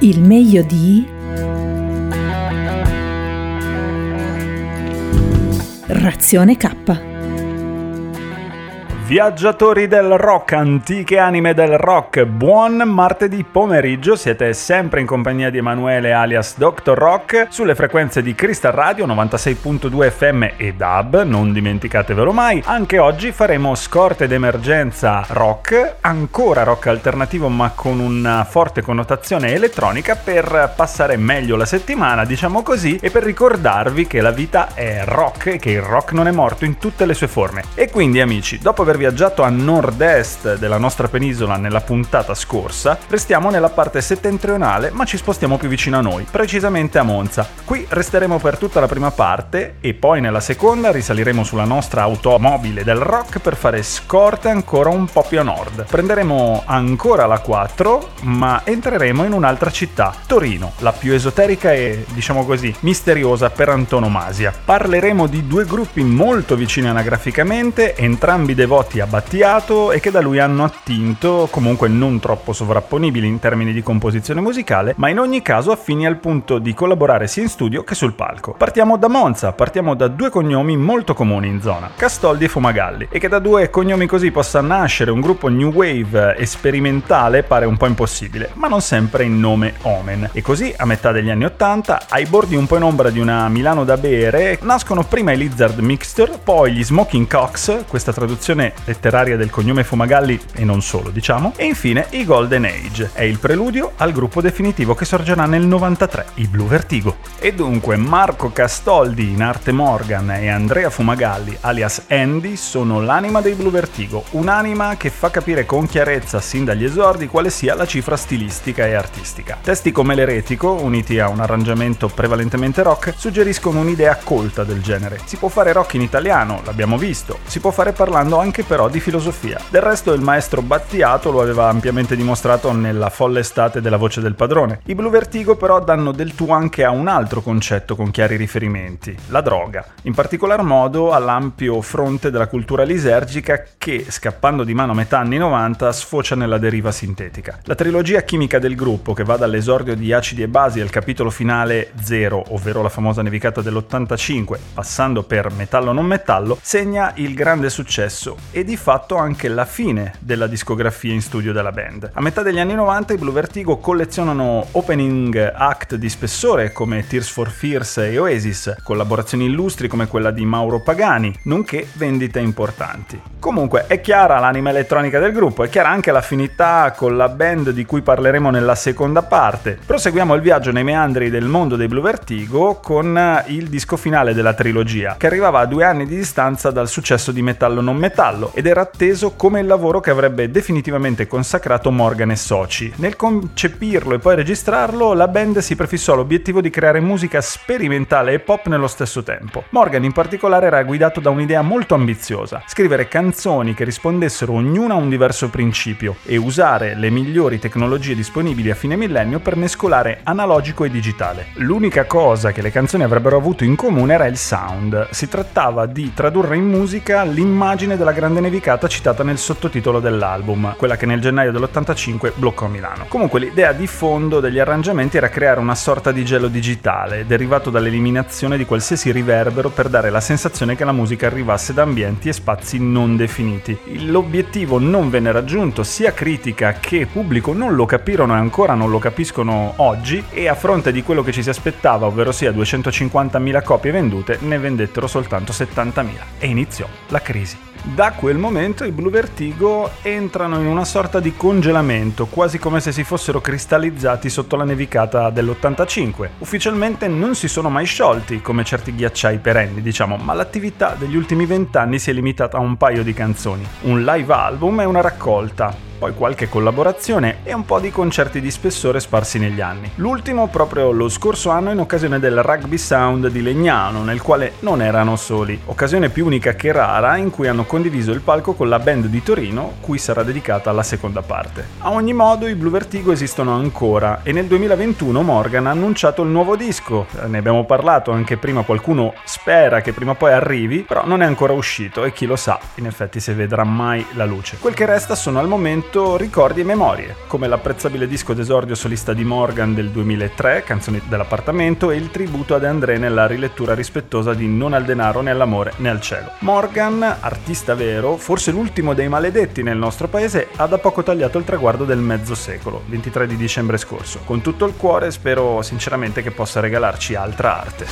Il meglio di Razione K. Viaggiatori del rock, antiche anime del rock, buon martedì pomeriggio, siete sempre in compagnia di Emanuele alias Dr. Rock sulle frequenze di Crystal Radio 96.2 FM e DAB, non dimenticatevelo mai. Anche oggi faremo scorte d'emergenza rock, ancora rock alternativo ma con una forte connotazione elettronica per passare meglio la settimana, diciamo così, e per ricordarvi che la vita è rock e che il rock non è morto in tutte le sue forme. E quindi amici, dopo aver viaggiato a nord-est della nostra penisola nella puntata scorsa, restiamo nella parte settentrionale ma ci spostiamo più vicino a noi, precisamente a Monza. Qui resteremo per tutta la prima parte e poi nella seconda risaliremo sulla nostra automobile del rock per fare scorte ancora un po' più a nord. Prenderemo ancora la 4 ma entreremo in un'altra città, Torino, la più esoterica e diciamo così misteriosa per antonomasia. Parleremo di due gruppi molto vicini anagraficamente, entrambi devoti devoti a Battiato e che da lui hanno attinto, comunque non troppo sovrapponibili in termini di composizione musicale, ma in ogni caso affini al punto di collaborare sia in studio che sul palco. Partiamo da Monza, partiamo da due cognomi molto comuni in zona, Castoldi e Fumagalli, e che da due cognomi così possa nascere un gruppo new wave sperimentale pare un po' impossibile, ma non sempre in nome Omen. E così, a metà degli anni Ottanta, ai bordi un po' in ombra di una Milano da bere, nascono prima i Lizard Mixture, poi gli Smoking Cox, questa traduzione letteraria del cognome Fumagalli e non solo, diciamo, e infine i Golden Age. È il preludio al gruppo definitivo che sorgerà nel 93, i Blue Vertigo. E dunque Marco Castoldi in arte Morgan e Andrea Fumagalli, alias Andy, sono l'anima dei Blue Vertigo, un'anima che fa capire con chiarezza sin dagli esordi quale sia la cifra stilistica e artistica. Testi come l'eretico, uniti a un arrangiamento prevalentemente rock, suggeriscono un'idea colta del genere. Si può fare rock in italiano, l'abbiamo visto, si può fare parlando anche però di filosofia. Del resto il maestro Battiato lo aveva ampiamente dimostrato nella folle estate della voce del padrone. I Blue Vertigo però danno del tu anche a un altro concetto con chiari riferimenti, la droga, in particolar modo all'ampio fronte della cultura lisergica che, scappando di mano a metà anni 90, sfocia nella deriva sintetica. La trilogia chimica del gruppo, che va dall'esordio di acidi e basi al capitolo finale 0, ovvero la famosa nevicata dell'85, passando per metallo non metallo, segna il grande successo e di fatto anche la fine della discografia in studio della band. A metà degli anni 90 i Blue Vertigo collezionano opening act di spessore come Tears for Fears e Oasis, collaborazioni illustri come quella di Mauro Pagani, nonché vendite importanti. Comunque è chiara l'anima elettronica del gruppo, è chiara anche l'affinità con la band di cui parleremo nella seconda parte. Proseguiamo il viaggio nei meandri del mondo dei Blue Vertigo con il disco finale della trilogia, che arrivava a due anni di distanza dal successo di Metallo non Metallo, ed era atteso come il lavoro che avrebbe definitivamente consacrato Morgan e Soci. Nel concepirlo e poi registrarlo, la band si prefissò l'obiettivo di creare musica sperimentale e pop nello stesso tempo. Morgan in particolare era guidato da un'idea molto ambiziosa, scrivere canzoni che rispondessero ognuna a un diverso principio e usare le migliori tecnologie disponibili a fine millennio per mescolare analogico e digitale. L'unica cosa che le canzoni avrebbero avuto in comune era il sound. Si trattava di tradurre in musica l'immagine della grande nevicata citata nel sottotitolo dell'album, quella che nel gennaio dell'85 bloccò Milano. Comunque l'idea di fondo degli arrangiamenti era creare una sorta di gelo digitale, derivato dall'eliminazione di qualsiasi riverbero per dare la sensazione che la musica arrivasse da ambienti e spazi non definiti. L'obiettivo non venne raggiunto, sia critica che pubblico non lo capirono e ancora non lo capiscono oggi e a fronte di quello che ci si aspettava, ovvero sia 250.000 copie vendute, ne vendettero soltanto 70.000 e iniziò la crisi. Da quel momento i Blue Vertigo entrano in una sorta di congelamento, quasi come se si fossero cristallizzati sotto la nevicata dell'85. Ufficialmente non si sono mai sciolti, come certi ghiacciai perenni, diciamo, ma l'attività degli ultimi vent'anni si è limitata a un paio di canzoni, un live album e una raccolta, poi qualche collaborazione e un po' di concerti di spessore sparsi negli anni. L'ultimo proprio lo scorso anno in occasione del Rugby Sound di Legnano, nel quale non erano soli, occasione più unica che rara in cui hanno condiviso condiviso il palco con la band di Torino, cui sarà dedicata la seconda parte. A ogni modo, i Blue Vertigo esistono ancora e nel 2021 Morgan ha annunciato il nuovo disco. Ne abbiamo parlato anche prima, qualcuno spera che prima o poi arrivi, però non è ancora uscito e chi lo sa, in effetti se vedrà mai la luce. Quel che resta sono al momento ricordi e memorie, come l'apprezzabile disco d'esordio solista di Morgan del 2003, Canzoni dell'appartamento, e il tributo ad André nella rilettura rispettosa di Non al denaro né all'amore né al cielo. Morgan, artista vero, forse l'ultimo dei maledetti nel nostro paese, ha da poco tagliato il traguardo del mezzo secolo, 23 di dicembre scorso. Con tutto il cuore spero sinceramente che possa regalarci altra arte.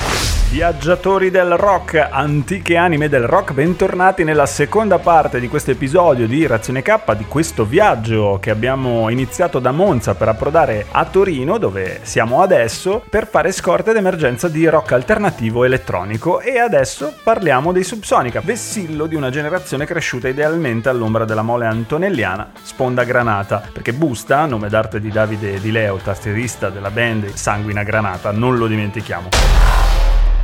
Viaggiatori del rock, antiche anime del rock, bentornati nella seconda parte di questo episodio di Razione K, di questo viaggio che abbiamo iniziato da Monza per approdare a Torino, dove siamo adesso, per fare scorta d'emergenza di rock alternativo elettronico e adesso parliamo dei Subsonica, vessillo di una generazione cresciuta idealmente all'ombra della mole antonelliana, sponda granata, perché Busta, nome d'arte di Davide Di Leo, tastierista della band Sanguina Granata, non lo dimentichiamo.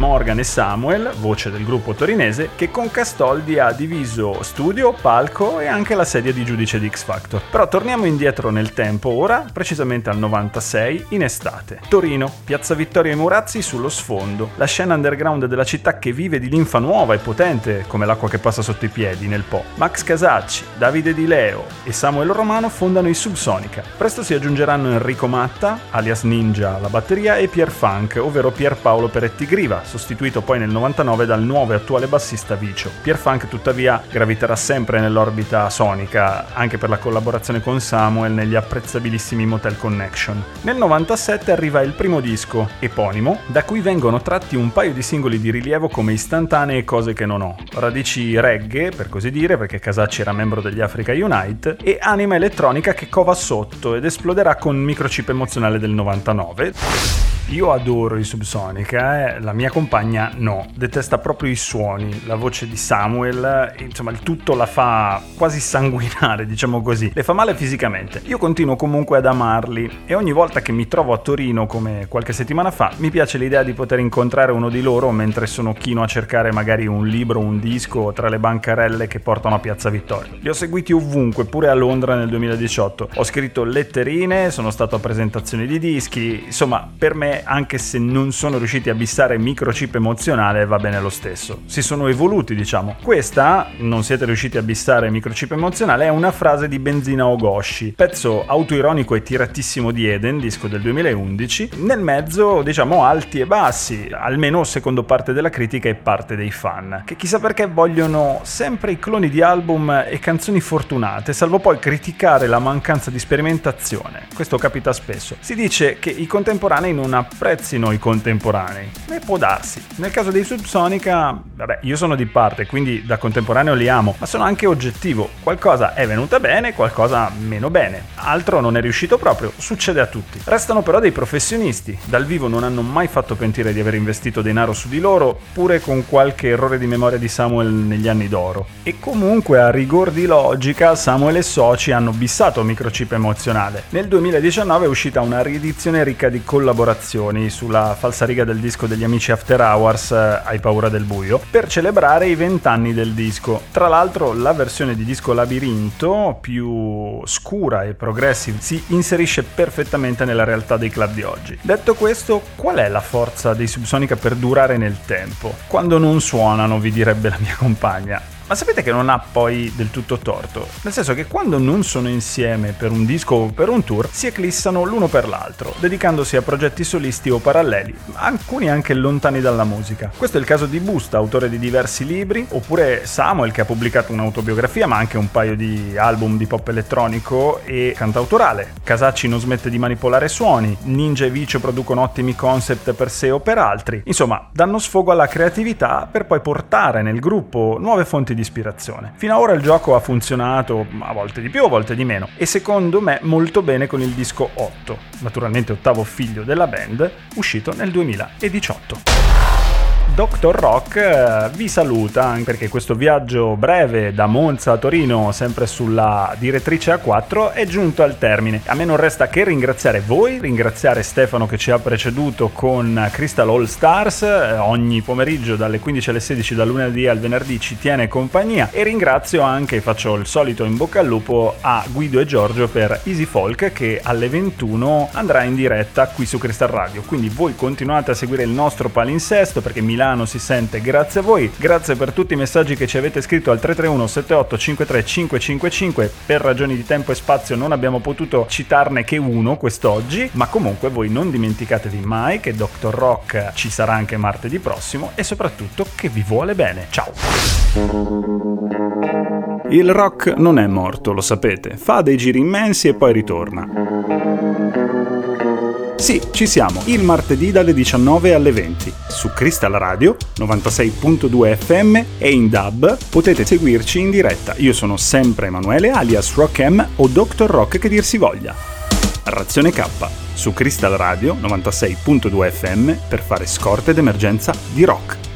Morgan e Samuel, voce del gruppo torinese, che con Castoldi ha diviso studio, palco e anche la sedia di giudice di X Factor. Però torniamo indietro nel tempo ora, precisamente al 96, in estate. Torino, Piazza Vittorio e Murazzi sullo sfondo, la scena underground della città che vive di linfa nuova e potente come l'acqua che passa sotto i piedi nel Po. Max Casacci, Davide Di Leo e Samuel Romano fondano i Subsonica. Presto si aggiungeranno Enrico Matta, alias Ninja alla batteria, e Pier Funk, ovvero Pierpaolo Peretti Griva, sostituito poi nel 99 dal nuovo e attuale bassista Vicio. Pierfunk tuttavia graviterà sempre nell'orbita sonica, anche per la collaborazione con Samuel negli apprezzabilissimi Motel Connection. Nel 97 arriva il primo disco, eponimo, da cui vengono tratti un paio di singoli di rilievo come istantanee cose che non ho, radici reggae per così dire perché Casacci era membro degli Africa Unite e anima elettronica che cova sotto ed esploderà con microchip emozionale del 99. Io adoro i Subsonica, eh? la mia compagna no, detesta proprio i suoni, la voce di Samuel, insomma il tutto la fa quasi sanguinare, diciamo così, le fa male fisicamente. Io continuo comunque ad amarli e ogni volta che mi trovo a Torino come qualche settimana fa, mi piace l'idea di poter incontrare uno di loro mentre sono chino a cercare magari un libro, un disco tra le bancarelle che portano a Piazza Vittorio. Li ho seguiti ovunque, pure a Londra nel 2018. Ho scritto letterine, sono stato a presentazioni di dischi, insomma per me anche se non sono riusciti a bissare microchip emozionale, va bene lo stesso. Si sono evoluti, diciamo. Questa, non siete riusciti a bissare microchip emozionale, è una frase di Benzina Ogoshi, pezzo autoironico e tiratissimo di Eden, disco del 2011. Nel mezzo, diciamo, alti e bassi, almeno secondo parte della critica e parte dei fan, che chissà perché vogliono sempre i cloni di album e canzoni fortunate, salvo poi criticare la mancanza di sperimentazione. Questo capita spesso. Si dice che i contemporanei non apprezzino i contemporanei. E può darsi. Nel caso dei Subsonica, vabbè, io sono di parte, quindi da contemporaneo li amo, ma sono anche oggettivo. Qualcosa è venuta bene, qualcosa meno bene. Altro non è riuscito proprio, succede a tutti. Restano però dei professionisti. Dal vivo non hanno mai fatto pentire di aver investito denaro su di loro, pure con qualche errore di memoria di Samuel negli anni d'oro. E comunque, a rigor di logica, Samuel e soci hanno bissato microchip emozionale. Nel 2019 è uscita una riedizione ricca di collaborazioni registrazioni sulla falsariga del disco degli amici After Hours eh, Hai paura del buio per celebrare i vent'anni del disco. Tra l'altro la versione di disco Labirinto, più scura e progressive, si inserisce perfettamente nella realtà dei club di oggi. Detto questo, qual è la forza dei Subsonica per durare nel tempo? Quando non suonano, vi direbbe la mia compagna. Ma sapete che non ha poi del tutto torto? Nel senso che quando non sono insieme per un disco o per un tour, si eclissano l'uno per l'altro, dedicandosi a progetti solisti o paralleli, alcuni anche lontani dalla musica. Questo è il caso di Busta, autore di diversi libri, oppure Samuel che ha pubblicato un'autobiografia ma anche un paio di album di pop elettronico e cantautorale. Casacci non smette di manipolare suoni, Ninja e Vicio producono ottimi concept per sé o per altri. Insomma, danno sfogo alla creatività per poi portare nel gruppo nuove fonti di ispirazione. Fino ad ora il gioco ha funzionato a volte di più, a volte di meno e secondo me molto bene con il disco 8, naturalmente ottavo figlio della band, uscito nel 2018. Dr. Rock eh, vi saluta perché questo viaggio breve da Monza a Torino, sempre sulla direttrice A4, è giunto al termine. A me non resta che ringraziare voi, ringraziare Stefano che ci ha preceduto con Crystal All Stars, eh, ogni pomeriggio dalle 15 alle 16 dal lunedì al venerdì ci tiene compagnia e ringrazio anche, faccio il solito in bocca al lupo, a Guido e Giorgio per Easy Folk che alle 21 andrà in diretta qui su Crystal Radio. Quindi voi continuate a seguire il nostro palinsesto perché Milano Milano si sente. Grazie a voi, grazie per tutti i messaggi che ci avete scritto al 331 78 53 555. Per ragioni di tempo e spazio non abbiamo potuto citarne che uno quest'oggi, ma comunque voi non dimenticatevi mai che Dr. Rock ci sarà anche martedì prossimo e soprattutto che vi vuole bene. Ciao! Il rock non è morto, lo sapete, fa dei giri immensi e poi ritorna. Sì, ci siamo, il martedì dalle 19 alle 20. Su Crystal Radio 96.2 FM e in DAB potete seguirci in diretta. Io sono sempre Emanuele alias Rock M o Dr. Rock che dir si voglia. Razione K su Crystal Radio 96.2 FM per fare scorte d'emergenza di rock.